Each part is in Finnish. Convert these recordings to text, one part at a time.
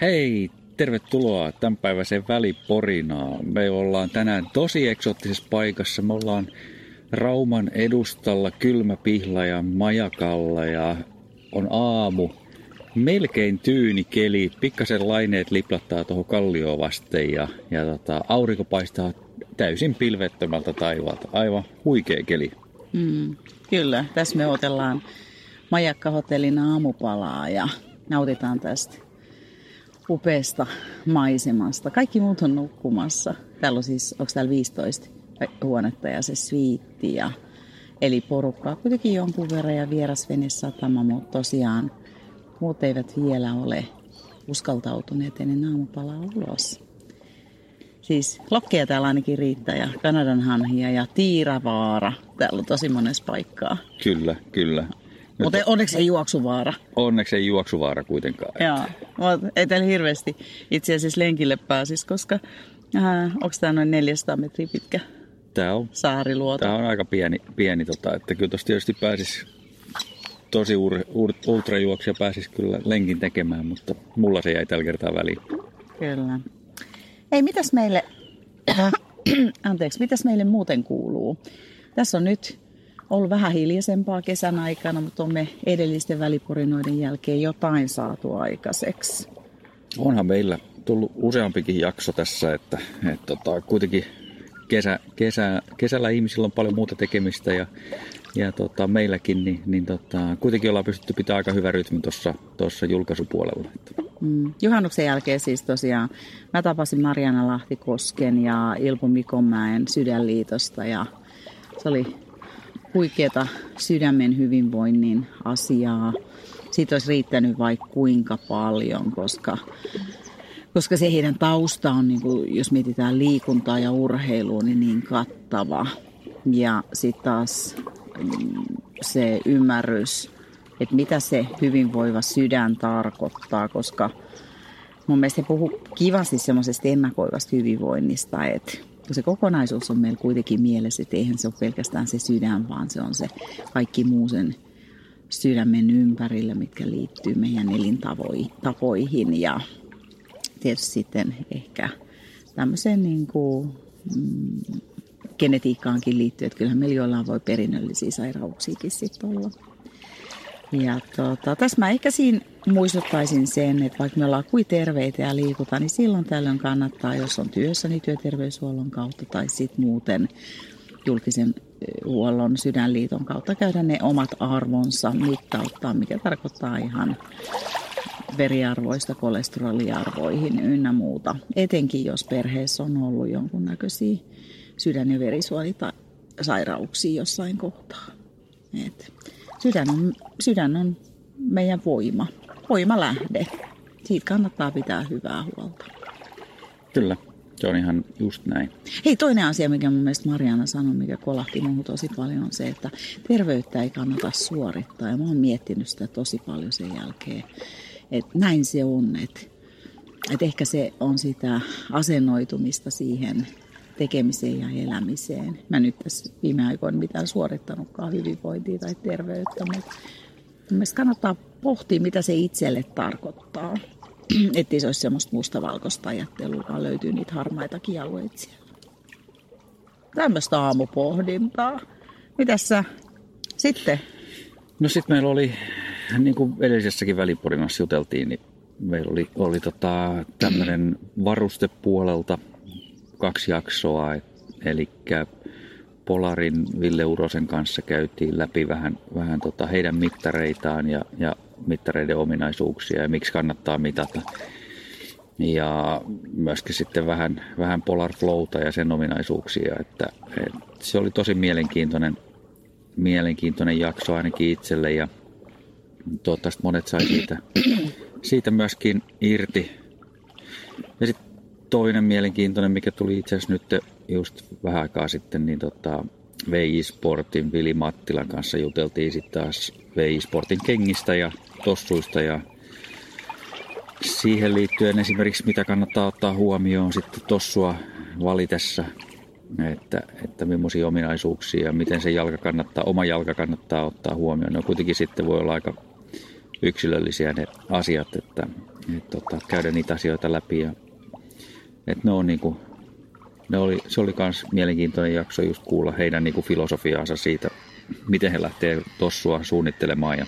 Hei, tervetuloa tämänpäiväiseen väliporinaan. Me ollaan tänään tosi eksoottisessa paikassa. Me ollaan Rauman edustalla kylmä ja majakalla ja on aamu. Melkein tyyni keli, pikkasen laineet liplattaa tuohon kallioon vasten ja, ja tota, aurinko paistaa täysin pilvettömältä taivaalta. Aivan huikea keli. Mm, kyllä, tässä me otellaan majakkahotellin aamupalaa ja nautitaan tästä upeasta maisemasta. Kaikki muut on nukkumassa. Täällä on siis, onko täällä 15 huonetta ja se sviitti ja Eli porukkaa kuitenkin jonkun verran ja vierasvenesatama, mutta tosiaan muut eivät vielä ole uskaltautuneet ennen aamupalaa ulos. Siis lokkeja täällä ainakin riittää ja Kanadan hanhia ja Tiiravaara. Täällä on tosi monessa paikkaa. Kyllä, kyllä. Mutta onneksi ei juoksuvaara. Onneksi ei juoksuvaara kuitenkaan. Joo, mutta ei täällä hirveästi itse asiassa lenkille pääsisi, koska äh, onko tämä noin 400 metriä pitkä tämä on, saariluoto? Tämä on aika pieni, pieni tota, että kyllä tuossa tietysti pääsisi tosi ur, ur, ultrajuoksia pääsisi kyllä lenkin tekemään, mutta mulla se jäi tällä kertaa väliin. Kyllä. Ei, mitäs meille, anteeksi, mitäs meille muuten kuuluu? Tässä on nyt ollut vähän hiljaisempaa kesän aikana, mutta on me edellisten välipurinoiden jälkeen jotain saatu aikaiseksi. Onhan meillä tullut useampikin jakso tässä, että, että tota, kuitenkin kesä, kesä, kesällä ihmisillä on paljon muuta tekemistä ja, ja tota, meilläkin, niin, niin tota, kuitenkin ollaan pystytty pitämään aika hyvä rytmi tuossa julkaisupuolella. Mm. Juhannuksen jälkeen siis tosiaan mä tapasin Mariana Lahtikosken ja Ilpo Mikonmäen sydänliitosta ja se oli huikeata sydämen hyvinvoinnin asiaa. Siitä olisi riittänyt vaikka kuinka paljon, koska, koska se heidän tausta on, niin kuin, jos mietitään liikuntaa ja urheilua, niin niin kattava. Ja sitten taas mm, se ymmärrys, että mitä se hyvinvoiva sydän tarkoittaa, koska mun mielestä he puhuu kivasti semmoisesta ennakoivasta hyvinvoinnista, että kun se kokonaisuus on meillä kuitenkin mielessä, että eihän se ole pelkästään se sydän, vaan se on se kaikki muu sen sydämen ympärillä, mitkä liittyy meidän elintapoihin ja tietysti sitten ehkä tämmöiseen niin kuin, mm, genetiikkaankin liittyy, että kyllähän meillä jollain voi perinnöllisiä sairauksiakin sitten olla. Ja tota, tässä mä ehkä siinä muistuttaisin sen, että vaikka me ollaan kuin terveitä ja liikutaan, niin silloin tällöin kannattaa, jos on työssä, niin työterveyshuollon kautta tai sitten muuten julkisen huollon sydänliiton kautta käydä ne omat arvonsa mittauttaa, mikä tarkoittaa ihan veriarvoista kolesteroliarvoihin ynnä muuta. Etenkin jos perheessä on ollut jonkunnäköisiä sydän- ja verisuonisairauksia jossain kohtaa. Et sydän, on, sydän on meidän voima, voimalähde. Siitä kannattaa pitää hyvää huolta. Kyllä, se on ihan just näin. Hei, toinen asia, mikä mun mielestä Mariana sanoi, mikä kolahti muuhun tosi paljon, on se, että terveyttä ei kannata suorittaa. Ja mä oon miettinyt sitä tosi paljon sen jälkeen, että näin se on, että, että ehkä se on sitä asennoitumista siihen tekemiseen ja elämiseen. Mä nyt tässä viime aikoina mitään suorittanutkaan hyvinvointia tai terveyttä, mutta mielestäni kannattaa pohtia, mitä se itselle tarkoittaa. Että se olisi semmoista mustavalkoista ajattelua, vaan löytyy niitä harmaitakin alueita siellä. Tämmöistä aamupohdintaa. Mitäs sä sitten? No sitten meillä oli, niin kuin edellisessäkin väliporinassa juteltiin, niin meillä oli, oli tota, tämmöinen varustepuolelta kaksi jaksoa, eli Polarin Ville Urosen kanssa käytiin läpi vähän, vähän tota heidän mittareitaan ja, ja mittareiden ominaisuuksia ja miksi kannattaa mitata. Ja myöskin sitten vähän, vähän Polar Flowta ja sen ominaisuuksia, että, että se oli tosi mielenkiintoinen, mielenkiintoinen jakso ainakin itselle ja toivottavasti monet sai siitä, siitä myöskin irti. Ja sitten toinen mielenkiintoinen, mikä tuli itse asiassa nyt just vähän aikaa sitten, niin tota, VI Sportin Vili Mattilan kanssa juteltiin sitten taas VI Sportin kengistä ja tossuista ja siihen liittyen esimerkiksi mitä kannattaa ottaa huomioon sitten tossua valitessa, että, että millaisia ominaisuuksia ja miten se jalka kannattaa, oma jalka kannattaa ottaa huomioon. Ne kuitenkin sitten voi olla aika yksilöllisiä ne asiat, että et, tota, käydä niitä asioita läpi. Ja, et ne on niinku, ne oli, se oli myös mielenkiintoinen jakso just kuulla heidän niinku filosofiaansa siitä, miten he lähtee tossua suunnittelemaan ja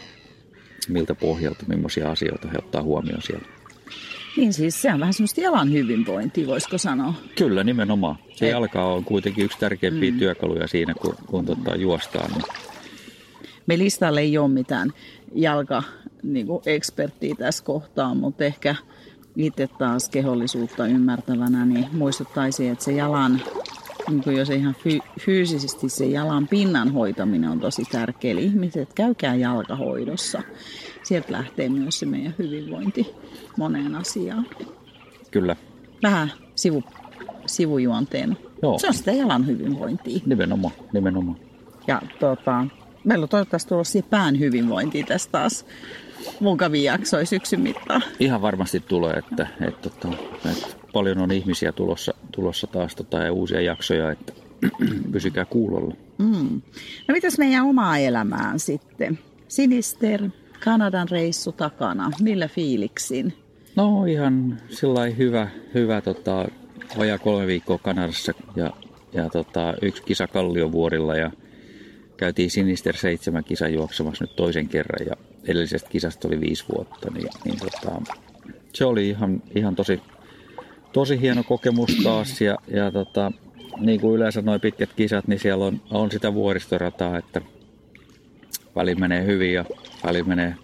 miltä pohjalta, millaisia asioita he ottaa huomioon siellä. Niin siis se on vähän semmoista jalan hyvinvointia, voisiko sanoa. Kyllä, nimenomaan. Se Et... jalka on kuitenkin yksi tärkeimpiä mm. työkaluja siinä, kun, kun tota, juostaan. Niin. Me listalle ei ole mitään jalka niin eksperttiä tässä kohtaa, mutta ehkä itse taas kehollisuutta ymmärtävänä, niin muistuttaisin, että se jalan, niin kuin jos ihan fy- fyysisesti se jalan pinnan hoitaminen on tosi tärkeä. Eli ihmiset, käykää jalkahoidossa. Sieltä lähtee myös se meidän hyvinvointi moneen asiaan. Kyllä. Vähän sivu, sivujuonteen. Joo. Se on sitä jalan hyvinvointia. Nimenomaan, nimenomaan. Ja tota, meillä on toivottavasti tulossa pään hyvinvointia tässä taas mukavia jaksoja syksyn mittaan. Ihan varmasti tulee, että, että, että, että paljon on ihmisiä tulossa, tulossa taas tota, ja uusia jaksoja, että pysykää kuulolla. Mm. No mitäs meidän omaa elämään sitten? Sinister, Kanadan reissu takana, millä fiiliksin? No ihan sillä hyvä, hyvä tota, vajaa kolme viikkoa Kanadassa ja, ja tota, yksi kisa Kalliovuorilla ja käytiin Sinister 7 kisa juoksemassa nyt toisen kerran ja edellisestä kisasta oli viisi vuotta, niin, niin tota, se oli ihan, ihan tosi, tosi hieno kokemus taas ja, ja tota, niin kuin yleensä noin pitkät kisat, niin siellä on, on sitä vuoristorataa, että väli menee hyvin ja väli menee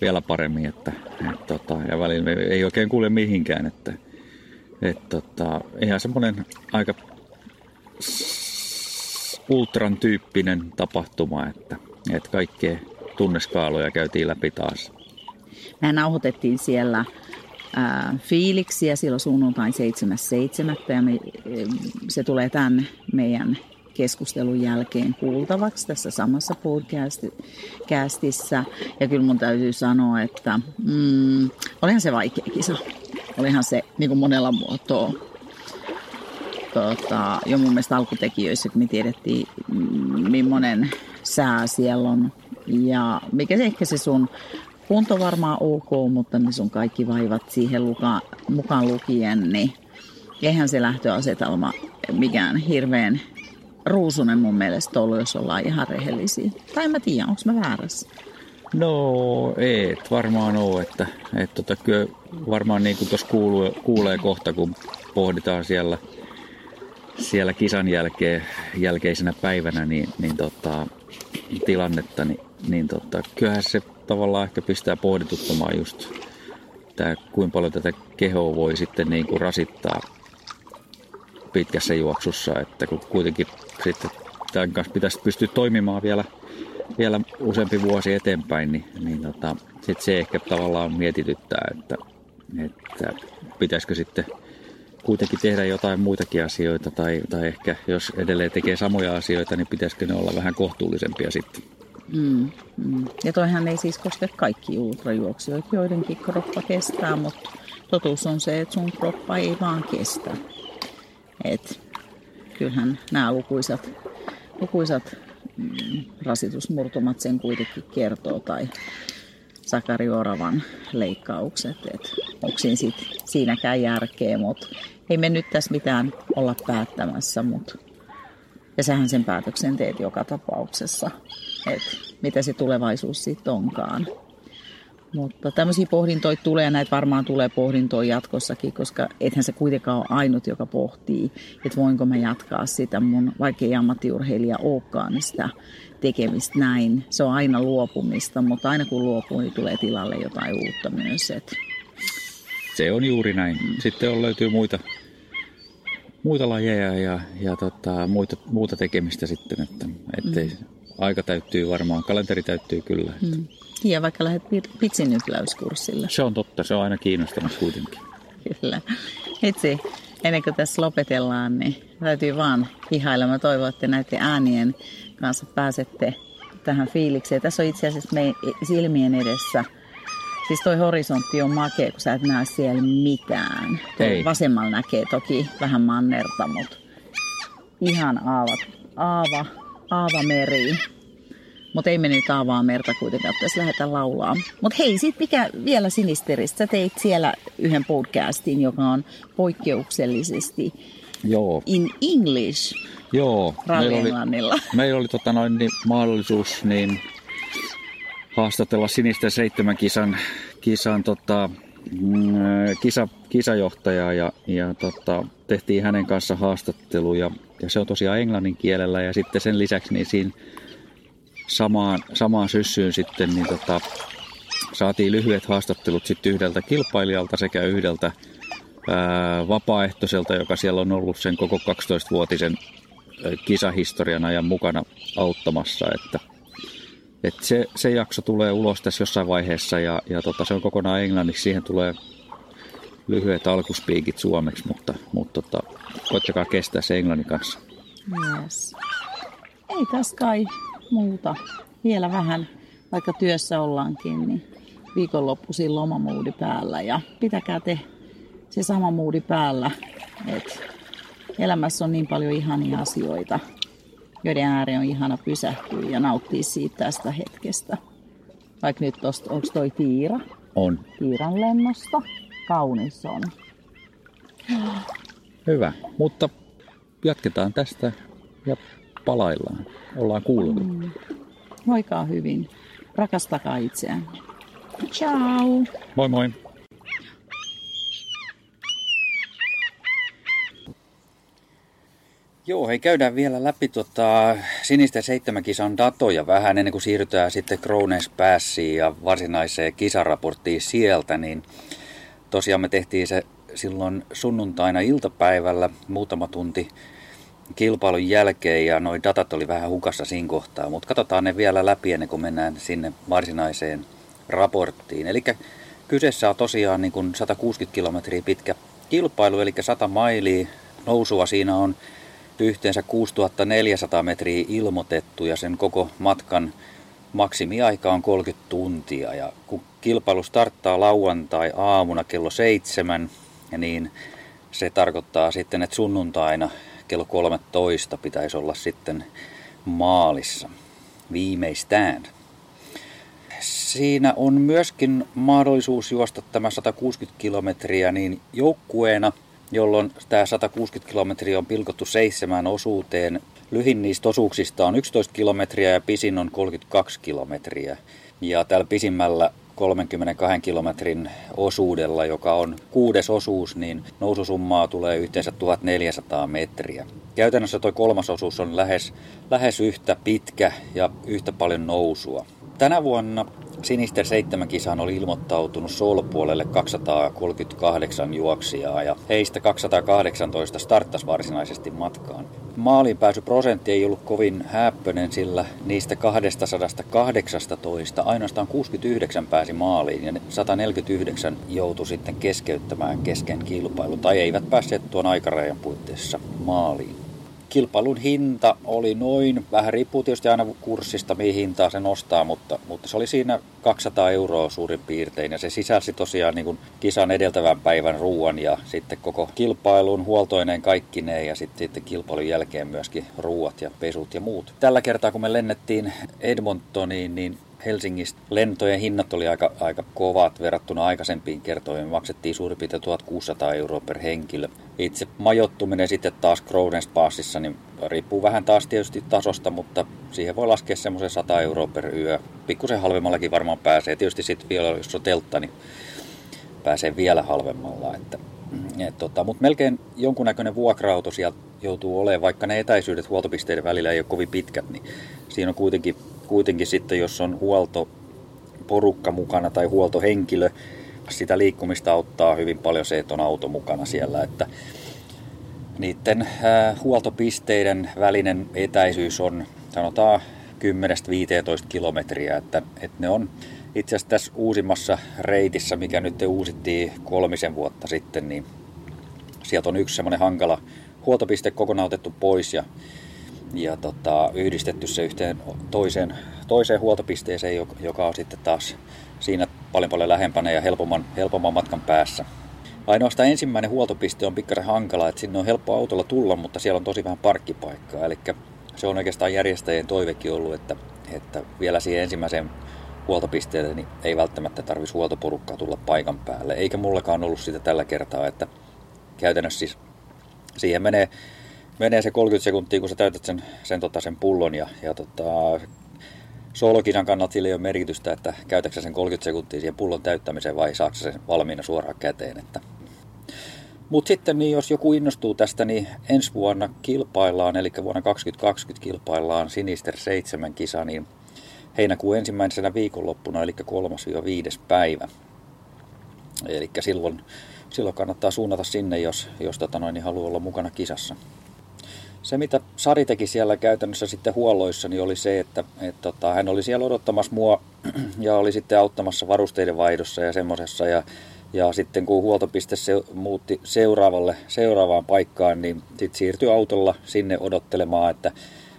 vielä paremmin, että, et, tota, ja välillä ei oikein kuule mihinkään, että et, tota, ihan semmoinen aika ultran tyyppinen tapahtuma, että, että kaikkea tunneskaaloja käytiin läpi taas. Me nauhoitettiin siellä ää, fiiliksiä silloin sunnuntain 7.7. ja me, se tulee tämän meidän keskustelun jälkeen kuultavaksi tässä samassa podcastissa. Ja kyllä mun täytyy sanoa, että mm, olihan se vaikea kisa. Olihan se niin kuin monella muotoa tota, jo mun mielestä alkutekijöissä, että me tiedettiin, millainen sää siellä on. Ja mikä se ehkä se sun kunto varmaan ok, mutta ne sun kaikki vaivat siihen luka, mukaan lukien, niin eihän se lähtöasetelma mikään hirveän ruusunen mun mielestä ollut, jos ollaan ihan rehellisiä. Tai en mä tiedä, onko mä väärässä? No ei, varmaan ole, että, että tota, kyllä varmaan niin kuin tuossa kuulee, kuulee kohta, kun pohditaan siellä – siellä kisan jälkeen, jälkeisenä päivänä niin, niin tota, tilannetta, niin, niin tota, kyllähän se tavallaan ehkä pistää pohdituttamaan just tämä, kuinka paljon tätä kehoa voi sitten niin kuin rasittaa pitkässä juoksussa, että kun kuitenkin sitten tämän kanssa pitäisi pystyä toimimaan vielä, vielä useampi vuosi eteenpäin, niin, niin tota, sit se ehkä tavallaan mietityttää, että, että pitäisikö sitten kuitenkin tehdä jotain muitakin asioita tai, tai ehkä jos edelleen tekee samoja asioita, niin pitäisikö ne olla vähän kohtuullisempia sitten. Mm, mm. Ja toihan ei siis koske kaikki ultrajuoksijoita, joidenkin kroppa kestää, mutta totuus on se, että sun kroppa ei vaan kestä. Et kyllähän nämä lukuisat, lukuisat mm, rasitusmurtumat sen kuitenkin kertoo tai Sakari Oravan leikkaukset, että onko siinä siinäkään järkeä, mutta ei me nyt tässä mitään olla päättämässä, mutta ja sähän sen päätöksen teet joka tapauksessa, että mitä se tulevaisuus sitten onkaan. Mutta tämmöisiä pohdintoja tulee ja näitä varmaan tulee pohdintoja jatkossakin, koska ethän se kuitenkaan ole ainut, joka pohtii, että voinko mä jatkaa sitä mun, vaikka ei ammattiurheilija olekaan, niin sitä tekemistä näin. Se on aina luopumista, mutta aina kun luopuu, niin tulee tilalle jotain uutta myös. Että se on juuri näin. Sitten on, löytyy muita, muita lajeja ja, ja tota, muita, muuta tekemistä sitten, että ettei, mm. Aika täyttyy varmaan, kalenteri täyttyy kyllä. Mm. Ja vaikka lähdet pitsinnypläyskurssille. Se on totta, se on aina kiinnostanut kuitenkin. kyllä. Itse, ennen kuin tässä lopetellaan, niin täytyy vaan ihailla. Mä toivon, että näiden äänien kanssa pääsette tähän fiilikseen. Tässä on itse asiassa meidän silmien edessä – Siis toi horisontti on makea, kun sä et näe siellä mitään. Tuo vasemmalla näkee toki vähän mannerta, mutta ihan aava, aava meri. Mutta ei me nyt avaa merta kuitenkaan, että lähdetä laulaa. Mutta hei, sit mikä vielä Sinisteristä? Sä teit siellä yhden podcastin, joka on poikkeuksellisesti Joo. in English Joo, meillä oli, meillä oli tota noin, niin, mahdollisuus niin, haastatella sinisten seitsemän kisan, kisan tota, kisa, kisajohtajaa ja, ja tota, tehtiin hänen kanssa haastattelu ja, ja se on tosiaan englannin kielellä ja sitten sen lisäksi niin siinä samaan, samaan syssyyn sitten niin tota, saatiin lyhyet haastattelut sitten yhdeltä kilpailijalta sekä yhdeltä ää, vapaaehtoiselta, joka siellä on ollut sen koko 12-vuotisen kisahistorian ajan mukana auttamassa, että, että se, se jakso tulee ulos tässä jossain vaiheessa ja, ja tota, se on kokonaan englanniksi, siihen tulee lyhyet alkuspiikit suomeksi, mutta, mutta tota, koittakaa kestää se englannin kanssa. Yes. Ei tässä kai muuta. Vielä vähän, vaikka työssä ollaankin, niin viikonloppuisin lomamuudi päällä ja pitäkää te se sama muudi päällä, että elämässä on niin paljon ihania asioita, joiden ääreen on ihana pysähtyä ja nauttia siitä tästä hetkestä. Vaikka nyt tosta, onko toi Tiira? On. Tiiran lennosta. Kaunis on. Hyvä, mutta jatketaan tästä ja palaillaan. Ollaan kuuluvilla. Mm. Voikaa hyvin. Rakastakaa itseään. Ciao! Moi moi! Joo, hei käydään vielä läpi tota, sinisten seitsemänkisan datoja vähän ennen kuin siirrytään sitten Krones Passiin ja varsinaiseen kisaraporttiin sieltä, niin tosiaan me tehtiin se silloin sunnuntaina iltapäivällä muutama tunti kilpailun jälkeen ja noin datat oli vähän hukassa siinä kohtaa, mutta katsotaan ne vielä läpi ennen kuin mennään sinne varsinaiseen raporttiin. Eli kyseessä on tosiaan niin kuin 160 kilometriä pitkä kilpailu, eli 100 mailia nousua siinä on yhteensä 6400 metriä ilmoitettu ja sen koko matkan maksimiaika on 30 tuntia. Ja kun kilpailu starttaa lauantai aamuna kello 7, niin se tarkoittaa sitten, että sunnuntaina kello 13 pitäisi olla sitten maalissa viimeistään. Siinä on myöskin mahdollisuus juosta tämä 160 kilometriä niin joukkueena – jolloin tämä 160 kilometriä on pilkottu seitsemään osuuteen. Lyhin niistä osuuksista on 11 kilometriä ja pisin on 32 kilometriä. Ja tällä pisimmällä 32 kilometrin osuudella, joka on kuudes osuus, niin noususummaa tulee yhteensä 1400 metriä. Käytännössä tuo kolmas osuus on lähes, lähes yhtä pitkä ja yhtä paljon nousua. Tänä vuonna Sinisten seitsemän kisaan oli ilmoittautunut Soul-puolelle 238 juoksijaa ja heistä 218 starttasi varsinaisesti matkaan. Maaliin prosentti ei ollut kovin häppöinen, sillä niistä 218 ainoastaan 69 pääsi maaliin ja 149 joutui sitten keskeyttämään kesken kilpailu tai eivät päässeet tuon aikarajan puitteissa maaliin kilpailun hinta oli noin, vähän riippuu tietysti aina kurssista, mihin hintaa se nostaa, mutta, mutta se oli siinä 200 euroa suurin piirtein. Ja se sisälsi tosiaan niin kuin kisan edeltävän päivän ruoan ja sitten koko kilpailun huoltoineen kaikkineen ja sitten, sitten kilpailun jälkeen myöskin ruuat ja pesut ja muut. Tällä kertaa kun me lennettiin Edmontoniin, niin Helsingistä lentojen hinnat oli aika, aika kovat verrattuna aikaisempiin kertoihin. maksettiin suurin piirtein 1600 euroa per henkilö. Itse majoittuminen sitten taas Crown's Passissa, niin riippuu vähän taas tietysti tasosta, mutta siihen voi laskea semmoisen 100 euroa per yö. Pikkusen halvemmallakin varmaan pääsee. Tietysti sitten vielä, jos on teltta, niin pääsee vielä halvemmalla. Että, et, tota, mutta melkein jonkunnäköinen vuokra-auto sieltä joutuu olemaan, vaikka ne etäisyydet huoltopisteiden välillä ei ole kovin pitkät, niin siinä on kuitenkin kuitenkin sitten, jos on huoltoporukka mukana tai huoltohenkilö, sitä liikkumista auttaa hyvin paljon se, että on auto mukana siellä, että niiden huoltopisteiden välinen etäisyys on sanotaan 10-15 kilometriä, että, että ne on itse asiassa tässä uusimmassa reitissä, mikä nyt uusittiin kolmisen vuotta sitten, niin sieltä on yksi semmoinen hankala huoltopiste kokonaan otettu pois ja ja tota, yhdistetty se yhteen toiseen, toiseen huoltopisteeseen, joka on sitten taas siinä paljon paljon lähempänä ja helpomman, helpomman matkan päässä. Ainoastaan ensimmäinen huoltopiste on pikkasen hankala, että sinne on helppo autolla tulla, mutta siellä on tosi vähän parkkipaikkaa. Eli se on oikeastaan järjestäjien toivekin ollut, että että vielä siihen ensimmäiseen huoltopisteelle niin ei välttämättä tarvitsisi huoltoporukkaa tulla paikan päälle. Eikä mullakaan ollut sitä tällä kertaa, että käytännössä siis siihen menee, menee se 30 sekuntia, kun sä täytät sen, sen, tota, sen pullon ja, ja tota, soolokisan kannalta sillä ei ole merkitystä, että käytätkö sen 30 sekuntia siihen pullon täyttämiseen vai saako sen valmiina suoraan käteen. Että. Mutta sitten niin jos joku innostuu tästä, niin ensi vuonna kilpaillaan, eli vuonna 2020 kilpaillaan Sinister 7 kisa, niin heinäkuun ensimmäisenä viikonloppuna, eli 3-5 päivä. Eli silloin, silloin kannattaa suunnata sinne, jos, jos tota noin, niin haluaa olla mukana kisassa. Se, mitä Sari teki siellä käytännössä sitten huolloissa, niin oli se, että et, tota, hän oli siellä odottamassa mua ja oli sitten auttamassa varusteiden vaihdossa ja semmoisessa. Ja, ja sitten kun huoltopiste se, muutti seuraavalle, seuraavaan paikkaan, niin sitten siirtyi autolla sinne odottelemaan, että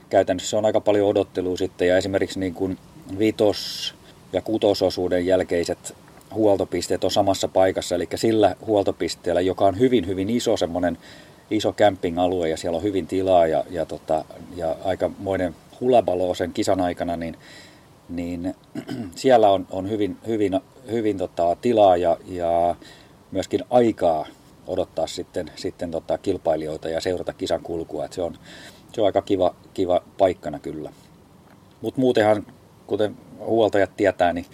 käytännössä on aika paljon odottelua sitten. Ja esimerkiksi niin kuin vitos- ja kutososuuden jälkeiset huoltopisteet on samassa paikassa, eli sillä huoltopisteellä, joka on hyvin, hyvin iso semmoinen iso camping-alue ja siellä on hyvin tilaa ja, ja, tota, ja aikamoinen hulabalo sen kisan aikana, niin, niin siellä on, on hyvin, hyvin, hyvin tota, tilaa ja, ja myöskin aikaa odottaa sitten, sitten tota, kilpailijoita ja seurata kisan kulkua. Et se, on, se on aika kiva, kiva paikkana kyllä. Mutta muutenhan, kuten huoltajat tietää, niin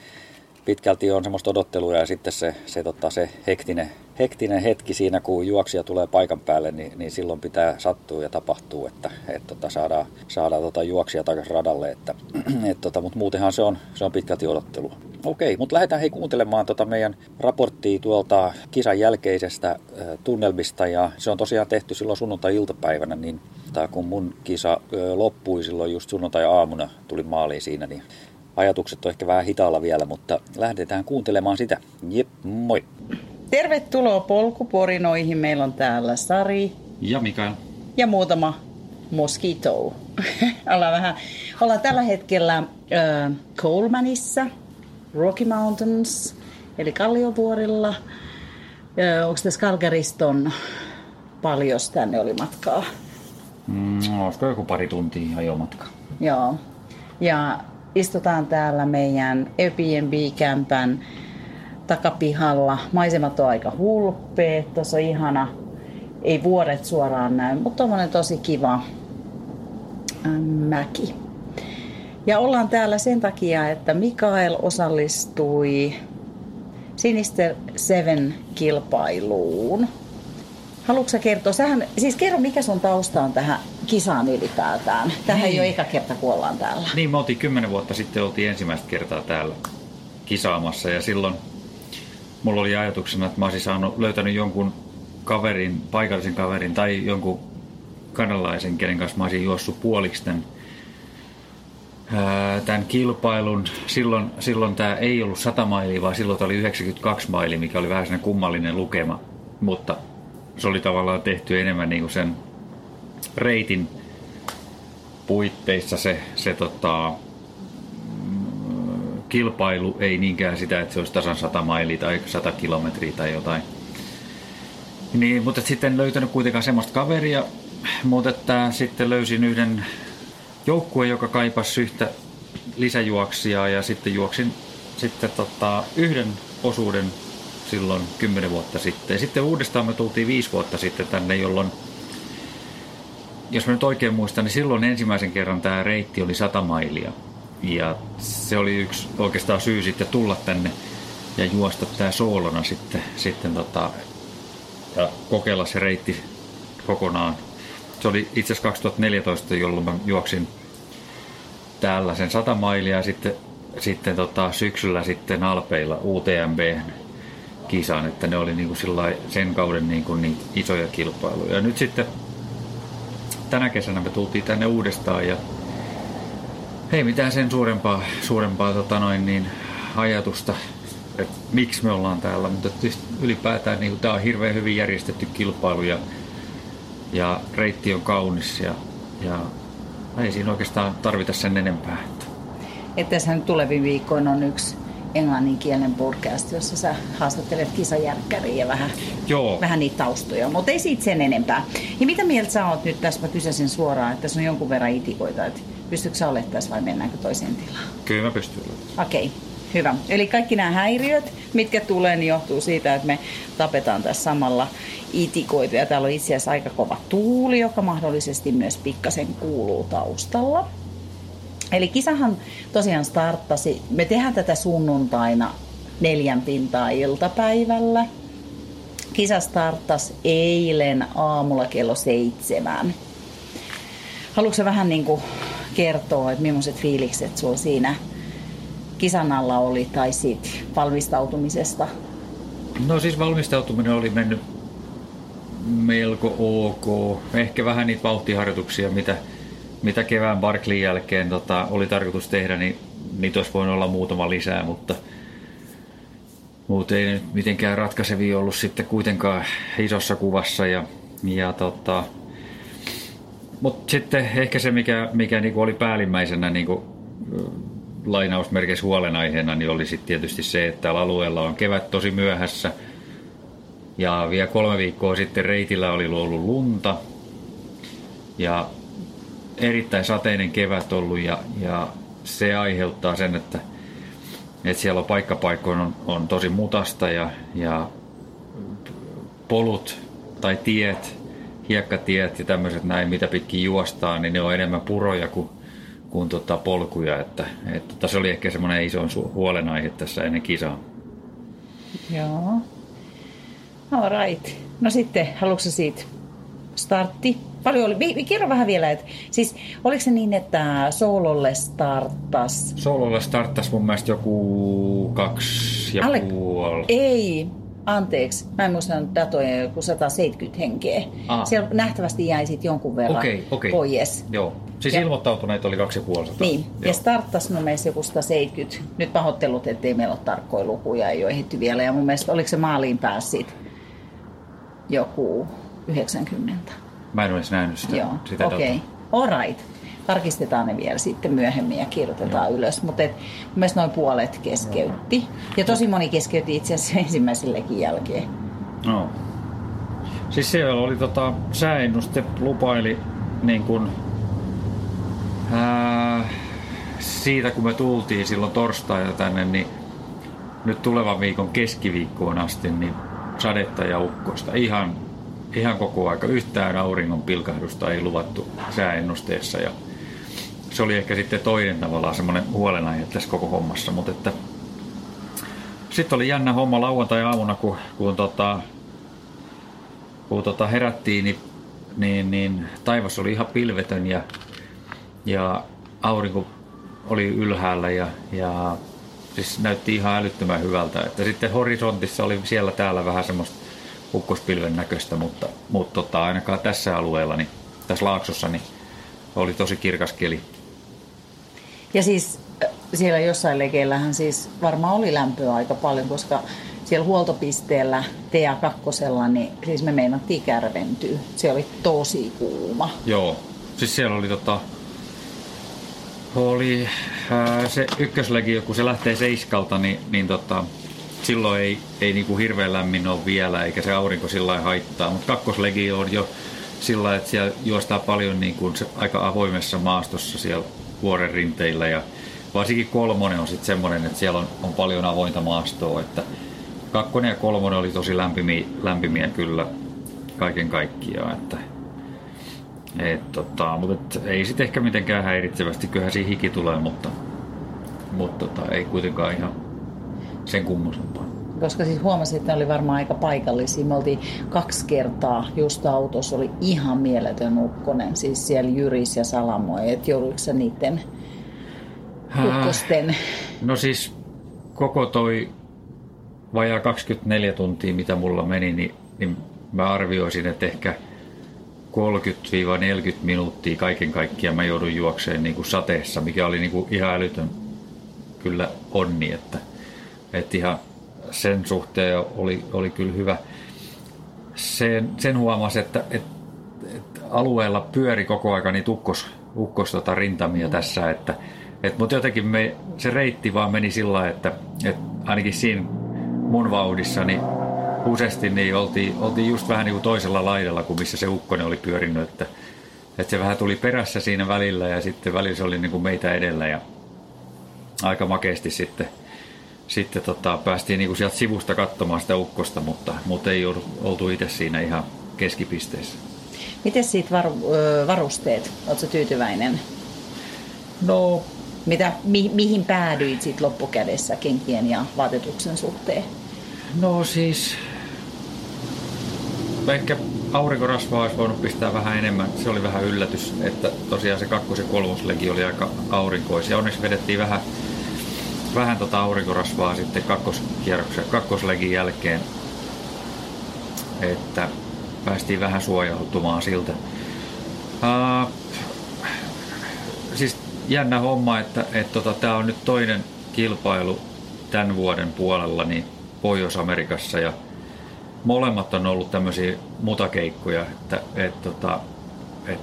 pitkälti on semmoista odottelua ja sitten se, se, tota, se hektinen, hektinen hetki siinä, kun juoksija tulee paikan päälle, niin, niin silloin pitää sattua ja tapahtuu, että et, tota, saadaan, saadaan tota, juoksija takaisin radalle. Että, et, tota, mutta muutenhan se on, se on pitkälti odottelua. Okei, mutta lähdetään hei kuuntelemaan tota meidän raporttia tuolta kisan jälkeisestä äh, tunnelmista ja se on tosiaan tehty silloin sunnuntai-iltapäivänä, niin tai kun mun kisa äh, loppui silloin just sunnuntai-aamuna, tuli maaliin siinä, niin ajatukset on ehkä vähän hitaalla vielä, mutta lähdetään kuuntelemaan sitä. Jep, moi! Tervetuloa polkuporinoihin. Meillä on täällä Sari. Ja Mikael. Ja muutama mosquito. ollaan, vähän, ollaan tällä hetkellä äh, Colemanissa, Rocky Mountains, eli Kalliovuorilla. Äh, onko tässä Kalkariston paljon tänne oli matkaa? Mm, olisiko joku pari tuntia ajomatka? Joo. Ja istutaan täällä meidän Airbnb-kämpän takapihalla. Maisemat on aika hulppeet, tuossa on ihana, ei vuoret suoraan näy, mutta on tosi kiva mäki. Ja ollaan täällä sen takia, että Mikael osallistui Sinister Seven kilpailuun. Haluatko kertoa? Sähän, siis kerro, mikä sun tausta on tähän kisaan ylipäätään. Tähän niin. ei ole eka kerta, kun ollaan täällä. Niin, me oltiin kymmenen vuotta sitten, oltiin ensimmäistä kertaa täällä kisaamassa ja silloin mulla oli ajatuksena, että mä olisin saanut, löytänyt jonkun kaverin, paikallisen kaverin tai jonkun kanalaisen, kenen kanssa mä olisin juossut puoliksi tämän, tämän kilpailun. Silloin, silloin tämä ei ollut 100 mailia, vaan silloin oli 92 maili, mikä oli vähän sellainen kummallinen lukema. Mutta se oli tavallaan tehty enemmän niin kuin sen reitin puitteissa se, se tota, kilpailu, ei niinkään sitä, että se olisi tasan 100 mailia tai 100 kilometriä tai jotain. Niin, mutta sitten löytänyt kuitenkaan semmoista kaveria, mutta että sitten löysin yhden joukkueen, joka kaipasi yhtä lisäjuoksia ja sitten juoksin sitten tota, yhden osuuden silloin kymmenen vuotta sitten. Ja sitten uudestaan me tultiin viisi vuotta sitten tänne, jolloin, jos mä nyt oikein muistan, niin silloin ensimmäisen kerran tämä reitti oli 100 mailia. Ja se oli yksi oikeastaan syy sitten tulla tänne ja juosta tämä soolona sitten, sitten tota, ja kokeilla se reitti kokonaan. Se oli itse asiassa 2014, jolloin mä juoksin täällä sen 100 mailia ja sitten, sitten tota, syksyllä sitten Alpeilla UTMB kisan, että ne oli niinku sen kauden niinku niin isoja kilpailuja. Ja nyt sitten tänä kesänä me tultiin tänne uudestaan ja ei mitään sen suurempaa, suurempaa tota noin, niin, ajatusta, että miksi me ollaan täällä, mutta ylipäätään niin tämä on hirveän hyvin järjestetty kilpailu ja, ja reitti on kaunis ja, ja ei siinä oikeastaan tarvita sen enempää. Että tässä nyt tulevin viikkoin on yksi englanninkielinen podcast, jossa sä haastattelet kisajärkkäriä ja vähän, Joo. vähän niitä taustoja, mutta ei siitä sen enempää. Ja mitä mieltä sä oot nyt, tässä mä kysäsin suoraan, että tässä on jonkun verran itikoita, että Pystytkö sä olemaan tässä vai mennäänkö toiseen tilaan? Kyllä mä pystyn. Okei, okay, hyvä. Eli kaikki nämä häiriöt, mitkä tulee, niin johtuu siitä, että me tapetaan tässä samalla itikoita. Ja täällä on itse asiassa aika kova tuuli, joka mahdollisesti myös pikkasen kuuluu taustalla. Eli kisahan tosiaan starttasi, me tehdään tätä sunnuntaina neljän pintaa iltapäivällä. Kisa starttasi eilen aamulla kello seitsemän. Haluatko vähän niin kuin kertoa, että millaiset fiilikset sulla siinä kisan alla oli tai siitä valmistautumisesta? No siis valmistautuminen oli mennyt melko ok. Ehkä vähän niitä vauhtiharjoituksia, mitä, mitä kevään Barkleyn jälkeen tota, oli tarkoitus tehdä, niin niitä olisi voinut olla muutama lisää, mutta, mutta ei nyt mitenkään ratkaisevi ollut sitten kuitenkaan isossa kuvassa. Ja, ja tota, mutta sitten ehkä se, mikä, mikä niinku oli päällimmäisenä niinku, lainausmerkeissä huolenaiheena, niin oli sitten tietysti se, että täällä alueella on kevät tosi myöhässä. Ja vielä kolme viikkoa sitten reitillä oli ollut lunta. Ja erittäin sateinen kevät ollut ja, ja se aiheuttaa sen, että, että siellä on paikkapaikkoin on, on tosi mutasta ja, ja polut tai tiet hiekkatiet ja tämmöiset näin, mitä pitkin juostaan, niin ne on enemmän puroja kuin, kuin tota polkuja. Että, et, tota, se oli ehkä semmoinen iso huolenaihe tässä ennen kisaa. Joo. All right. No sitten, haluatko siitä startti? Paljon oli. Kerro vähän vielä, että siis oliko se niin, että Soololle starttas? Soololle starttas mun mielestä joku kaksi ja Alle... puoli. Ei, anteeksi, mä en muista datoja, joku 170 henkeä. Aa. Siellä nähtävästi jäi sitten jonkun verran okay, okay. pois. Joo, siis ja, ilmoittautuneet oli 250. Niin, Joo. ja starttas mun mielestä joku 170. Nyt pahoittelut, ettei meillä ole tarkkoja lukuja, ei ole ehditty vielä. Ja mun mielestä oliko se maaliin päässyt joku 90. Mä en olisi nähnyt sitä, Joo, sitä okei. Okay. All right tarkistetaan ne vielä sitten myöhemmin ja kirjoitetaan Joo. ylös. Mutta myös noin puolet keskeytti. Ja tosi moni keskeytti itse asiassa ensimmäisellekin jälkeen. No. Siis siellä oli tota, sääennuste lupaili niin kun, ää, siitä kun me tultiin silloin torstaina tänne, niin nyt tulevan viikon keskiviikkoon asti niin sadetta ja ukkosta. Ihan, ihan koko aika. Yhtään auringon pilkahdusta ei luvattu sääennusteessa. Ja se oli ehkä sitten toinen tavallaan semmoinen huolenaihe tässä koko hommassa, mutta että sitten oli jännä homma lauantai-aamuna, kun, kun, tota, kun tota herättiin, niin, niin, niin taivas oli ihan pilvetön ja, ja aurinko oli ylhäällä ja, ja siis näytti ihan älyttömän hyvältä. Että sitten horisontissa oli siellä täällä vähän semmoista ukkospilven näköistä, mutta, mutta tota, ainakaan tässä alueella, niin, tässä laaksossa, niin oli tosi kirkas keli. Ja siis siellä jossain lekeillähän siis varmaan oli lämpöä aika paljon, koska siellä huoltopisteellä TA2, niin siis me meinattiin kärventyä. Se oli tosi kuuma. Joo, siis siellä oli tota, oli ää, se ykköslegio, kun se lähtee seiskalta, niin, niin tota, silloin ei, ei niinku hirveän lämmin ole vielä, eikä se aurinko sillä haittaa. Mutta kakkoslegio on jo sillä että siellä juostaa paljon niin kuin aika avoimessa maastossa siellä vuoren rinteillä ja varsinkin kolmonen on sitten semmoinen, että siellä on, on paljon avointa maastoa, että kakkonen ja kolmonen oli tosi lämpimiä, lämpimiä kyllä kaiken kaikkiaan, että et, tota, mutta et, ei sitten ehkä mitenkään häiritsevästi, kyllähän siinä hiki tulee, mutta, mutta tota, ei kuitenkaan ihan sen kummosempaa. Koska siis huomasin, että ne oli varmaan aika paikallisia. Me oltiin kaksi kertaa just autossa, oli ihan mieletön ukkonen, siis siellä Jyris ja Salamoi, että joudutko sä niiden ukkosten? No siis koko toi vajaa 24 tuntia, mitä mulla meni, niin, niin mä arvioisin, että ehkä 30-40 minuuttia kaiken kaikkiaan mä joudun juokseen niin kuin sateessa, mikä oli niin kuin ihan älytön kyllä onni, että, että ihan sen suhteen oli, oli kyllä hyvä. Sen, sen huomasi, että, että, että alueella pyöri koko ajan niitä ukkos, ukkos tota rintamia mm. tässä, että, että, mutta jotenkin me, se reitti vaan meni sillä että, että ainakin siinä mun vauhdissa niin useasti niin oltiin, oltiin just vähän niin kuin toisella laidalla kuin missä se ukkonen oli pyörinyt, että, että se vähän tuli perässä siinä välillä ja sitten välillä se oli niin kuin meitä edellä ja aika makeasti sitten, sitten tota, päästiin niin kuin sieltä sivusta katsomaan sitä ukkosta, mutta, mutta ei oltu itse siinä ihan keskipisteessä. Miten siitä var, varusteet? Oletko tyytyväinen? No... Mitä, mi, mihin päädyit sitten loppukädessä kenkien ja vaatetuksen suhteen? No siis... Ehkä aurinkorasvaa olisi voinut pistää vähän enemmän. Se oli vähän yllätys, että tosiaan se kakkos- ja kolmoslegi oli aika aurinkoisia. Onneksi vedettiin vähän, vähän tota aurinkorasvaa sitten kakkoskierroksen, kakkoslegin jälkeen, että päästiin vähän suojautumaan siltä. Uh, siis jännä homma, että, että tota, tämä on nyt toinen kilpailu tämän vuoden puolella niin Pohjois-Amerikassa ja molemmat on ollut tämmöisiä mutakeikkoja, että et, tota, et,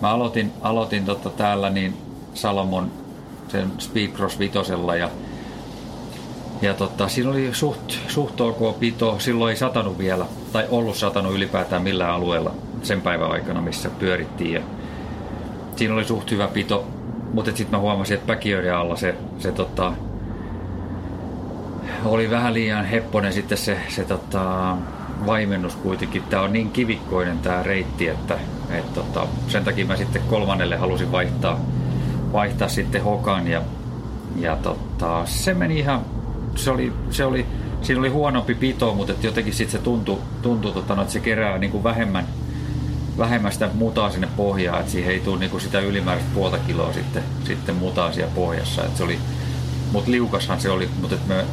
mä aloitin, aloitin tota täällä niin Salomon sen Speedcross vitosella ja ja tota, siinä oli suht, suht ok pito, silloin ei satanut vielä, tai ollut satanut ylipäätään millään alueella sen päivän aikana, missä pyörittiin. Ja siinä oli suht hyvä pito, mutta sitten mä huomasin, että päkiöiden alla se, se tota, oli vähän liian hepponen sitten se, se tota, vaimennus kuitenkin. Tämä on niin kivikkoinen tämä reitti, että et, tota, sen takia mä sitten kolmannelle halusin vaihtaa, vaihtaa sitten hokan ja, ja tota, se meni ihan, se oli, se oli, siinä oli huonompi pito, mutta jotenkin sitten se tuntui, tuntui tota, no, että se kerää niin kuin vähemmän, vähemmän sitä mutaa sinne pohjaan, että siihen ei tule niin kuin sitä ylimääräistä puolta kiloa sitten, sitten mutaa siellä pohjassa. Että se oli, mutta liukashan se oli, mutta me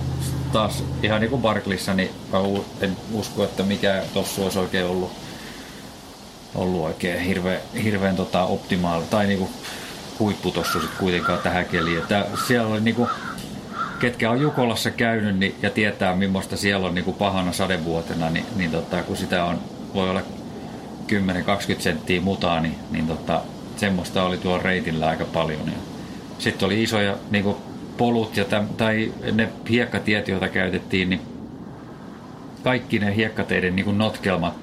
taas ihan niin kuin Barklissa, niin mä en usko, että mikä tossu olisi oikein ollut, ollut oikein hirveän, hirveän tota optimaali tai niin kuin huipputossu sitten kuitenkaan tähän keliin. Että siellä oli niin kuin, ketkä on Jukolassa käynyt niin, ja tietää millaista siellä on niin kuin pahana sadevuotena, niin, niin tota, kun sitä on, voi olla 10-20 senttiä mutaa, niin, niin tota, semmoista oli tuolla reitillä aika paljon. Sitten oli isoja niin kuin polut ja täm, tai ne hiekkatiet, joita käytettiin, niin kaikki ne hiekkateiden niin notkelmat,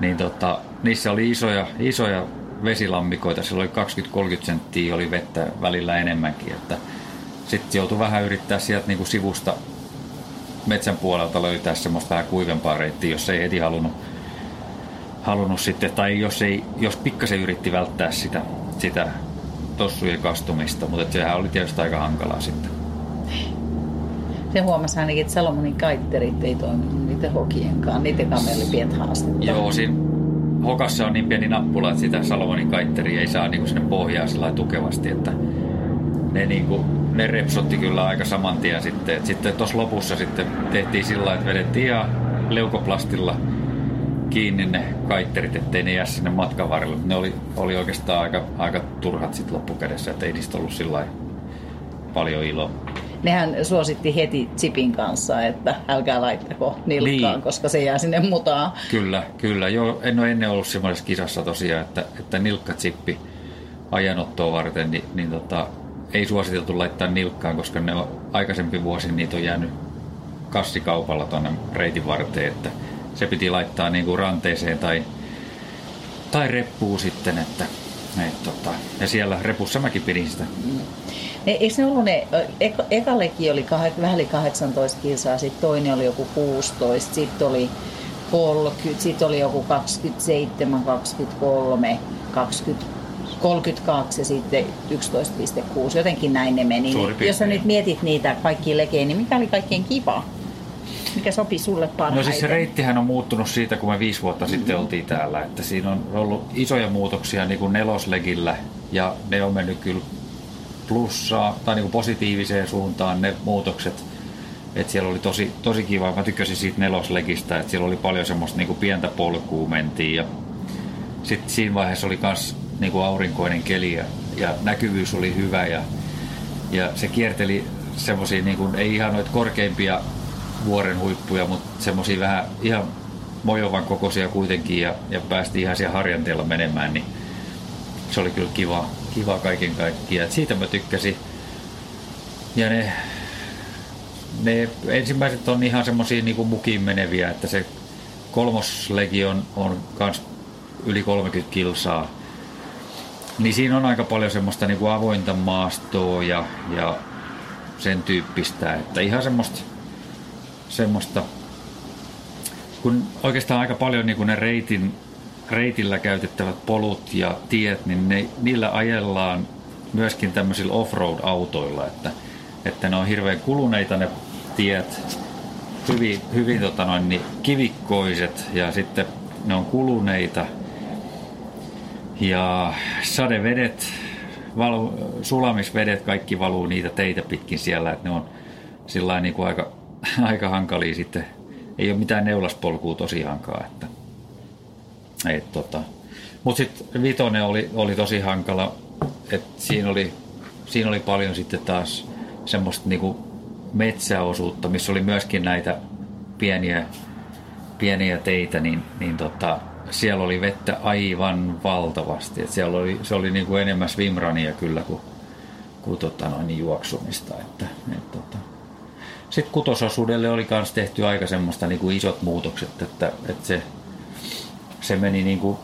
niin tota, niissä oli isoja, isoja vesilammikoita, siellä oli 20-30 senttiä, oli vettä välillä enemmänkin, että sitten joutui vähän yrittää sieltä niin kuin sivusta metsän puolelta löytää semmoista vähän kuivempaa reittiä, jos ei heti halunnut, halunnut sitten, tai jos, ei, jos pikkasen yritti välttää sitä, sitä tossujen kastumista, mutta sehän oli tietysti aika hankalaa sitten. Se huomasi ainakin, että Salomonin kaitterit ei toiminut niiden hokienkaan. Niiden pientä haastetta. Joo, siinä hokassa on niin pieni nappula, että sitä Salomonin kaitteri ei saa niinku sinne pohjaan sillä tukevasti, että ne, niinku, ne repsotti kyllä aika saman tien sitten. Et sitten tuossa lopussa sitten tehtiin sillä että vedettiin ihan leukoplastilla kiinni ne kaitterit, ettei ne jää sinne matkan varrelle. Ne oli, oli oikeastaan aika, aika turhat sitten loppukädessä, että ei niistä ollut sillä paljon iloa. Nehän suositti heti Chipin kanssa, että älkää laittako nilkkaan, niin. koska se jää sinne mutaan. Kyllä, kyllä. Joo, en ole ennen ollut semmoisessa kisassa tosiaan, että, että nilkkatsippi ajanottoa varten, niin, niin tota, ei suositeltu laittaa nilkkaan, koska ne on aikaisempi vuosi niitä on jäänyt kassikaupalla tuonne reitin varteen, että se piti laittaa niin kuin ranteeseen tai, tai reppuun sitten, että et, tota, ja siellä repussa mäkin pidin sitä. Ne, eikö ne ollut ne, eka, ekallekin oli kah, vähän yli 18 kilsaa, sitten toinen oli joku 16, sitten oli 30, sitten oli joku 27, 23, 20, 32 ja sitten 11,6, jotenkin näin ne meni. Niin, jos sä nyt mietit niitä kaikki lekejä, niin mikä oli kaikkein kiva? Mikä sopi sulle parhaiten? No siis se reittihän on muuttunut siitä, kun me viisi vuotta mm-hmm. sitten oltiin täällä. Että siinä on ollut isoja muutoksia niin kuin neloslegillä ja ne on mennyt kyllä plussaa tai niin kuin positiiviseen suuntaan ne muutokset. Että siellä oli tosi, tosi kiva. Mä tykkäsin siitä neloslegistä, että siellä oli paljon semmoista niin kuin pientä polkua mentiin ja sitten siinä vaiheessa oli myös niin kuin aurinkoinen keli ja, ja näkyvyys oli hyvä ja, ja se kierteli semmoisia, niin kuin, ei ihan noita korkeimpia vuoren huippuja, mutta semmoisia vähän ihan mojovan kokoisia kuitenkin ja, ja päästiin ihan siellä harjanteella menemään, niin se oli kyllä kiva, kiva kaiken kaikkiaan. Siitä mä tykkäsin. Ja ne, ne ensimmäiset on ihan semmoisia niin mukiin meneviä, että se kolmoslegi on, kans yli 30 kilsaa. Niin siinä on aika paljon semmoista niin kuin avointa maastoa ja, ja sen tyyppistä, että ihan semmoista, semmoista kun oikeastaan aika paljon niin kuin ne reitin, reitillä käytettävät polut ja tiet, niin ne, niillä ajellaan myöskin tämmöisillä offroad-autoilla, että, että ne on hirveän kuluneita ne tiet, hyvin, hyvin tota noin, niin kivikkoiset ja sitten ne on kuluneita. Ja sadevedet, valu, sulamisvedet, kaikki valuu niitä teitä pitkin siellä, että ne on sillä niin kuin aika, aika hankalia sitten. Ei ole mitään neulaspolkua tosiaankaan. Että, et, tota. Mutta sitten vitonen oli, oli tosi hankala, että siinä oli, siinä oli paljon sitten taas semmoista niinku metsäosuutta, missä oli myöskin näitä pieniä, pieniä teitä, niin, niin tota, siellä oli vettä aivan valtavasti. Et siellä oli, se oli niin kuin enemmän swimrania kyllä kuin, kuin tota noin, juoksumista. Että, et, tota. Sitten kutososuudelle oli myös tehty aika semmoista niin kuin isot muutokset, että, että se, se meni niin kuin,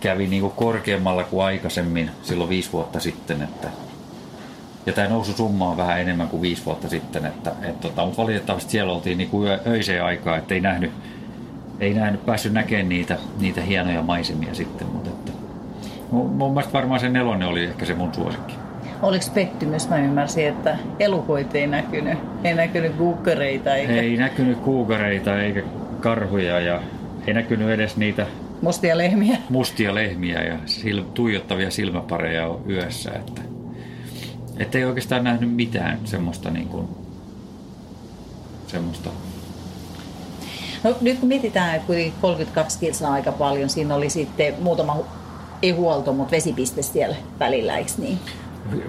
kävi niin kuin korkeammalla kuin aikaisemmin silloin viisi vuotta sitten, että, ja tämä nousu summa on vähän enemmän kuin viisi vuotta sitten, että, et, tota, mutta valitettavasti siellä oltiin niin kuin öiseen aikaa, että ei nähnyt, ei nähnyt, päässyt näkemään niitä, niitä hienoja maisemia sitten, mutta että, mun mielestä varmaan se nelonen oli ehkä se mun suosikki. Oliko pettymys? Mä ymmärsin, että elukoita ei näkynyt. Ei näkynyt kuukareita. Eikä... Ei näkynyt kuukareita eikä karhuja ja ei näkynyt edes niitä mustia lehmiä, mustia lehmiä ja sil, tuijottavia silmäpareja yössä. Että että ei oikeastaan nähnyt mitään semmoista niin kuin, semmoista. No, nyt kun mietitään, että 32 kilsaa aika paljon, siinä oli sitten muutama, ei huolto, mutta vesipiste siellä välillä, eikö niin?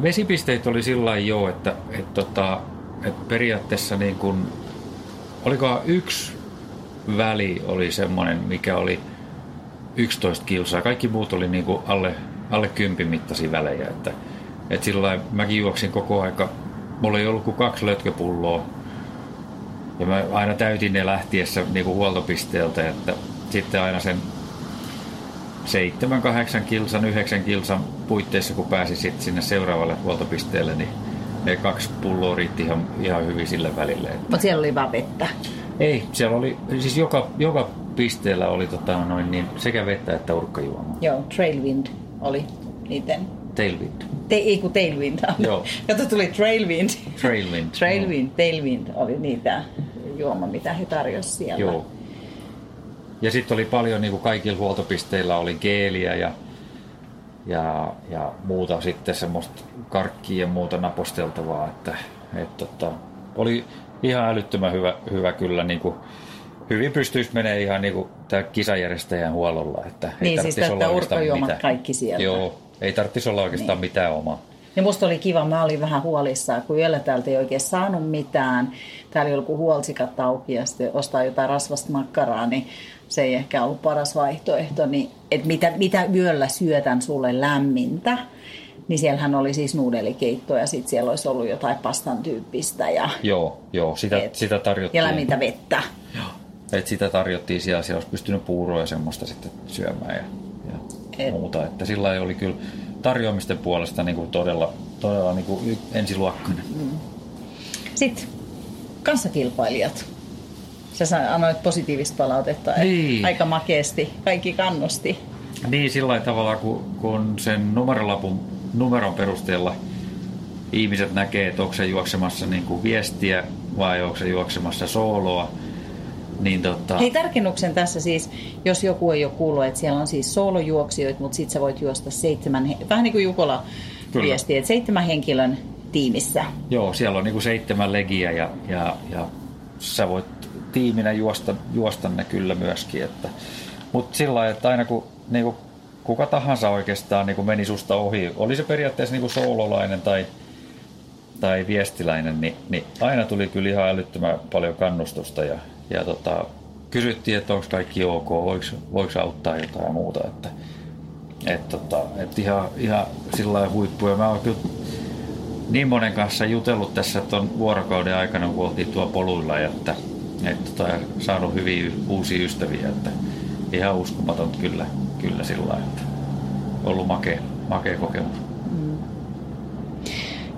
Vesipisteet oli sillä jo, että, että, että, että periaatteessa niin kuin, oliko yksi väli oli semmoinen, mikä oli 11 kilsaa. Kaikki muut oli niin kuin alle, alle 10 mittaisia välejä. Että, et sillä mäkin juoksin koko aika. Mulla ei ollut kuin kaksi lötköpulloa. Ja mä aina täytin ne lähtiessä niin kuin huoltopisteeltä, että sitten aina sen 7, 8 kilsan, 9 kilsan puitteissa, kun pääsi sitten sinne seuraavalle huoltopisteelle, niin ne kaksi pulloa riitti ihan, ihan hyvin sille välille. Mutta siellä oli vaan vettä? Ei, siellä oli, siis joka, joka pisteellä oli tota, noin, niin sekä vettä että urkkajuomaa. Joo, Trailwind oli niiden Tailwind. Te, ei kun Tailwind. Joo. Kato tuli Trailwind. Trailwind. Trailwind, no. Tailwind oli niitä juoma, mitä he tarjosivat siellä. Joo. Ja sitten oli paljon, niin kuin kaikilla huoltopisteillä oli geeliä ja, ja, ja muuta sitten semmoista karkkia ja muuta naposteltavaa, että et, tota, oli ihan älyttömän hyvä, hyvä kyllä niin kuin, hyvin pystyisi menee ihan niin kuin tämä kisajärjestäjän huollolla. Että niin, siis että urkojuomat kaikki sieltä. Joo, ei tarvitsisi olla oikeastaan niin. mitään omaa. Ja musta oli kiva, mä olin vähän huolissaan, kun yöllä täältä ei oikein saanut mitään. Täällä oli joku huolsikat auki ja sitten ostaa jotain rasvasta makkaraa, niin se ei ehkä ollut paras vaihtoehto. Niin, että mitä, mitä yöllä syötän sulle lämmintä, niin siellähän oli siis nuudelikeitto ja sitten siellä olisi ollut jotain pastan tyyppistä. Ja, joo, joo sitä, et, sitä tarjottiin. Ja lämmintä vettä. Joo. Et sitä tarjottiin siellä, siellä olisi pystynyt puuroa ja semmoista sitten syömään ja, ja et. muuta. Että sillä oli kyllä tarjoamisten puolesta niin kuin todella, todella niin kuin ensiluokkainen. Mm. Sitten kanssakilpailijat. Sä annoit positiivista palautetta, niin. aika makeasti kaikki kannusti. Niin, sillä tavalla, kun, kun sen numerolapun numeron perusteella ihmiset näkee, että onko se juoksemassa niin kuin viestiä vai onko se juoksemassa sooloa, niin tota... Hei tarkennuksen tässä siis, jos joku ei ole kuullut, että siellä on siis soolojuoksijoita, mutta sitten sä voit juosta seitsemän, vähän niin kuin Jukola Kyllä. viesti, että seitsemän henkilön tiimissä. Joo, siellä on niin kuin seitsemän legiä ja, ja, ja sä voit tiiminä juosta, juosta ne kyllä myöskin. Että, mutta sillä lailla, että aina kun niin kuin kuka tahansa oikeastaan niin kuin meni susta ohi, oli se periaatteessa niin kuin soololainen tai, tai viestiläinen, niin, niin aina tuli kyllä ihan älyttömän paljon kannustusta ja, ja tota, kysyttiin, että onko kaikki ok, voiko, voiko auttaa jotain ja muuta. Että, et, tota, et ihan, ihan sillä huippu. Ja mä oon kyllä niin monen kanssa jutellut tässä tuon vuorokauden aikana, kun oltiin tuo poluilla, että et, tota, saanut hyviä uusia ystäviä. Että ihan uskomaton kyllä, kyllä sillä lailla, että ollut makea, makea kokemus.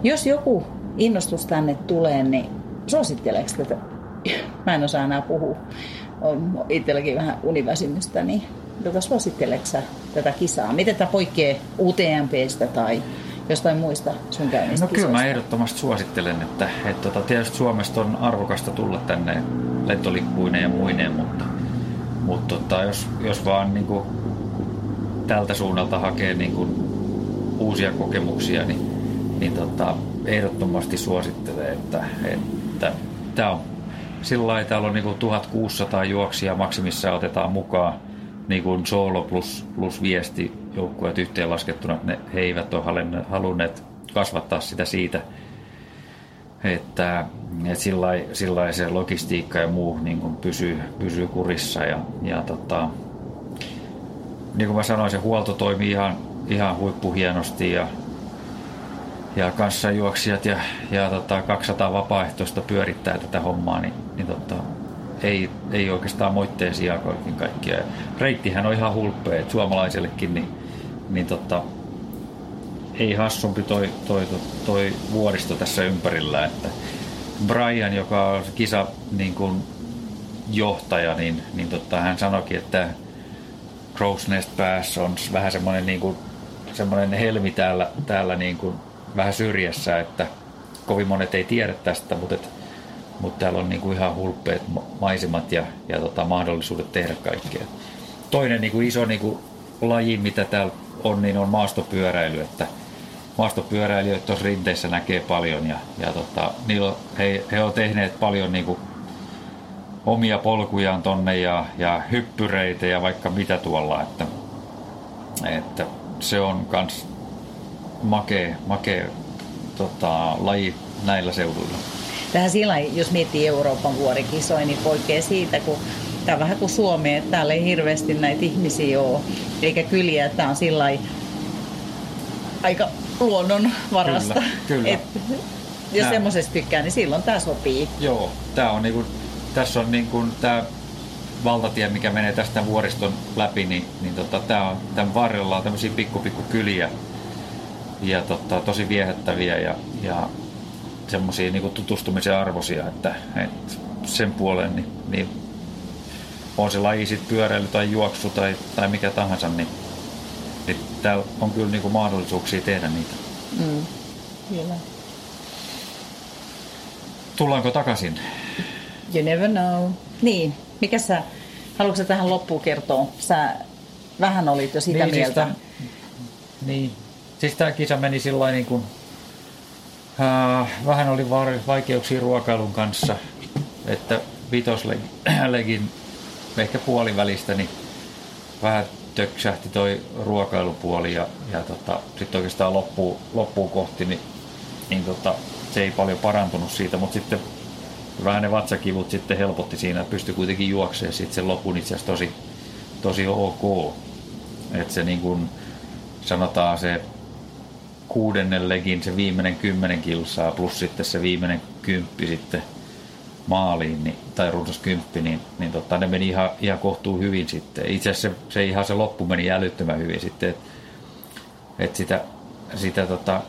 Jos joku innostus tänne tulee, niin suositteleeko tätä? Mä en osaa enää puhua. On itselläkin vähän univäsymystä, niin tota, suositteleeko tätä kisaa? Miten tämä poikkeaa UTMPstä tai jostain muista sun käynnistä No kyllä mä ehdottomasti suosittelen, että, että tota, tietysti Suomesta on arvokasta tulla tänne lentolippuineen ja muineen, mutta, mutta tota, jos, jos vaan niin kuin, tältä suunnalta hakee niin kuin, uusia kokemuksia, niin, niin tota, ehdottomasti suosittelen, että, että tämä on sillä lailla, täällä on niin kuin 1600 juoksia maksimissa otetaan mukaan niin kuin solo plus, plus viesti joukkueet yhteenlaskettuna, että ne, he eivät ole halunneet kasvattaa sitä siitä, että, että sillä, se logistiikka ja muu niin kuin pysyy, pysyy kurissa ja, ja tota, niin kuin mä sanoin, se huolto toimii ihan, ihan huippuhienosti ja, ja kanssajuoksijat ja, ja tota, 200 vapaaehtoista pyörittää tätä hommaa, niin, niin tota, ei, ei oikeastaan moitteen sijaan kaiken kaikkiaan. Reittihän on ihan hulppea, että suomalaisellekin niin, niin tota, ei hassumpi toi, toi, toi, toi, vuoristo tässä ympärillä. Että Brian, joka on kisa niin kuin johtaja, niin, niin tota, hän sanoikin, että Crow's Nest Pass on vähän semmoinen, niin kuin, semmoinen helmi täällä, täällä niin kuin vähän syrjässä, että kovin monet ei tiedä tästä, mutta, et, mutta täällä on niin kuin ihan hulppeet maisemat ja, ja tota, mahdollisuudet tehdä kaikkea. Toinen niin kuin iso niin kuin laji, mitä täällä on, niin on maastopyöräily, että maastopyöräilijöitä tuossa rinteissä näkee paljon ja, ja tota, niillä, he, he on tehneet paljon niin kuin omia polkujaan tonne ja, ja hyppyreitä ja vaikka mitä tuolla, että, että se on kans makea, makea tota, laji näillä seuduilla. Tähän sillä jos miettii Euroopan vuorikisoja, niin poikkeaa siitä, kun tämä on vähän kuin Suomi, että täällä ei hirveästi näitä ihmisiä ole, eikä kyliä, tämä on sillä aika luonnonvarasta. Kyllä, kyllä. Et, jos semmoisesta tykkää, niin silloin tämä sopii. Joo, tämä on niinku, tässä on niinku tämä valtatie, mikä menee tästä vuoriston läpi, niin, niin tota, tämä on, tämän varrella on tämmöisiä pikku, pikku kyliä ja tota, tosi viehättäviä ja, ja semmoisia niin tutustumisen arvoisia, että, että sen puoleen niin, niin on se laji sitten pyöräily tai juoksu tai, tai mikä tahansa, niin, niin täällä on kyllä niin kuin mahdollisuuksia tehdä niitä. Mm, kyllä. Tullaanko takaisin? You never know. Niin, mikä sä, haluatko sä tähän loppuun kertoa? Sä vähän olit jo sitä niin, mieltä. Siis tämän, niin, siis tämä kisa meni sillä niin kuin, äh, vähän oli vaikeuksia ruokailun kanssa, että vitoslegin ehkä puolivälistä, niin vähän töksähti toi ruokailupuoli ja, ja tota, sitten oikeastaan loppuun, loppuun kohti, niin, niin tota, se ei paljon parantunut siitä, mutta sitten vähän ne vatsakivut sitten helpotti siinä, pystyi kuitenkin juoksemaan sitten sen lopun itse asiassa tosi, tosi ok. Että se niin kuin sanotaan se kuudennen legin se viimeinen kymmenen kilsaa plus sitten se viimeinen kymppi sitten maaliin, niin, tai runsas kymppi, niin, niin tota, ne meni ihan, ihan kohtuu hyvin sitten. Itse asiassa se, se, ihan se loppu meni älyttömän hyvin sitten, että et sitä, sitä tota,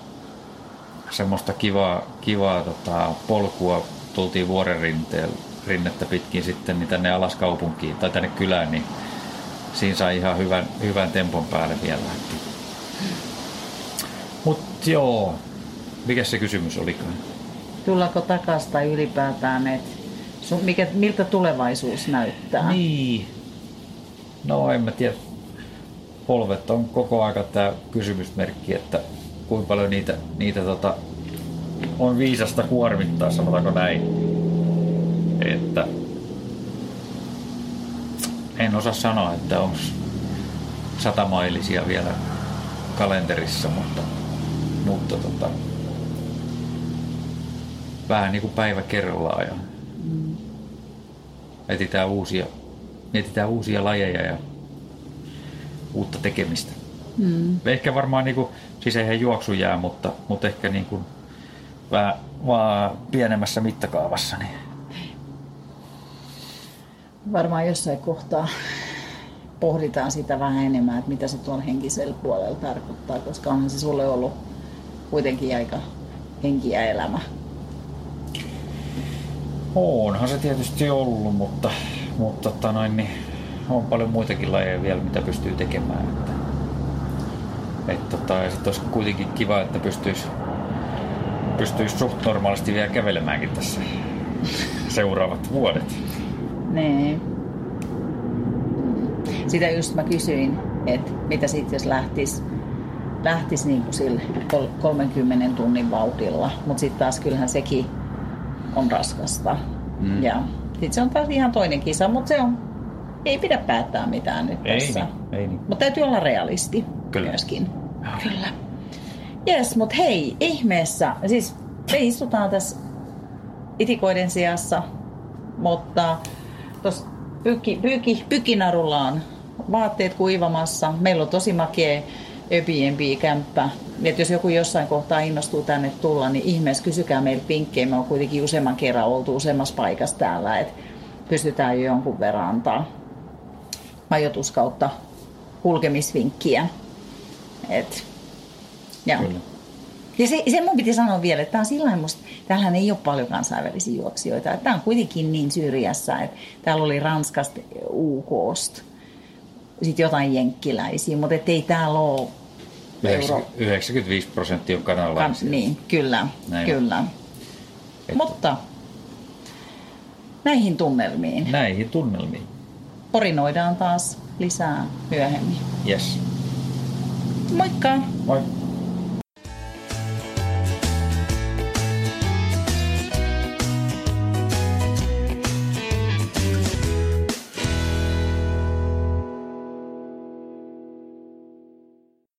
semmoista kivaa, kivaa tota, polkua tultiin vuoren rinteellä, rinnettä pitkin sitten niin tänne alas kaupunkiin tai tänne kylään, niin siinä sai ihan hyvän, hyvän tempon päälle vielä. Mutta joo, mikä se kysymys olikaan? Tullaanko takaisin tai ylipäätään, että mikä, miltä tulevaisuus näyttää? Niin. No en mä tiedä. Polvet on koko aika tämä kysymysmerkki, että kuinka paljon niitä, niitä tota, on viisasta kuormittaa, sanotaanko näin. Että en osaa sanoa, että onko satamailisia vielä kalenterissa, mutta, mutta tota, vähän niin kuin päivä kerrallaan ja mm. etsitään uusia, mietitään uusia lajeja ja uutta tekemistä. Mm. Ehkä varmaan, niin kuin, siis eihän juoksu jää, mutta, mutta ehkä niin kuin vähän vaan pienemmässä mittakaavassa. Niin. Varmaan jossain kohtaa pohditaan sitä vähän enemmän, että mitä se tuolla henkisellä puolella tarkoittaa, koska onhan se sulle ollut kuitenkin aika henki ja elämä. Onhan se tietysti ollut, mutta, mutta tota noin, niin on paljon muitakin lajeja vielä, mitä pystyy tekemään. Että, et tota, ja sitten olisi kuitenkin kiva, että pystyisi pystyisi suht normaalisti vielä kävelemäänkin tässä seuraavat vuodet. Niin. Sitä just mä kysyin, että mitä sitten jos lähtisi lähtis niin sillä 30 tunnin vauhdilla, mutta sitten taas kyllähän sekin on raskasta. Mm. Ja sitten se on taas ihan toinen kisa, mutta se on, ei pidä päättää mitään nyt ei tässä. Niin, ei niin. Mutta täytyy olla realisti Kyllä. myöskin. Kyllä. Jes, mutta hei, ihmeessä. Siis me istutaan tässä itikoiden sijassa, mutta tuossa pyki, pyki, pykinarulla on vaatteet kuivamassa. Meillä on tosi makea Airbnb-kämppä. Et jos joku jossain kohtaa innostuu tänne tulla, niin ihmeessä kysykää meiltä vinkkejä. Me on kuitenkin useamman kerran oltu useammassa paikassa täällä, että pystytään jo jonkun verran antaa majoitus kautta kulkemisvinkkiä. Et, ja. Kyllä. Ja se, se mun piti sanoa vielä, että tämä on sillä musta, täällähän ei ole paljon kansainvälisiä juoksijoita. Että tämä on kuitenkin niin syrjässä, että täällä oli Ranskasta, UKsta, sitten jotain jenkkiläisiä, mutta ei täällä ole 95 prosenttia on Kan, kanalaisia. niin, kyllä, Näin. kyllä. Et- Mutta näihin tunnelmiin Näihin tunnelmiin. porinoidaan taas lisää myöhemmin. Yes. Moikka! Moi.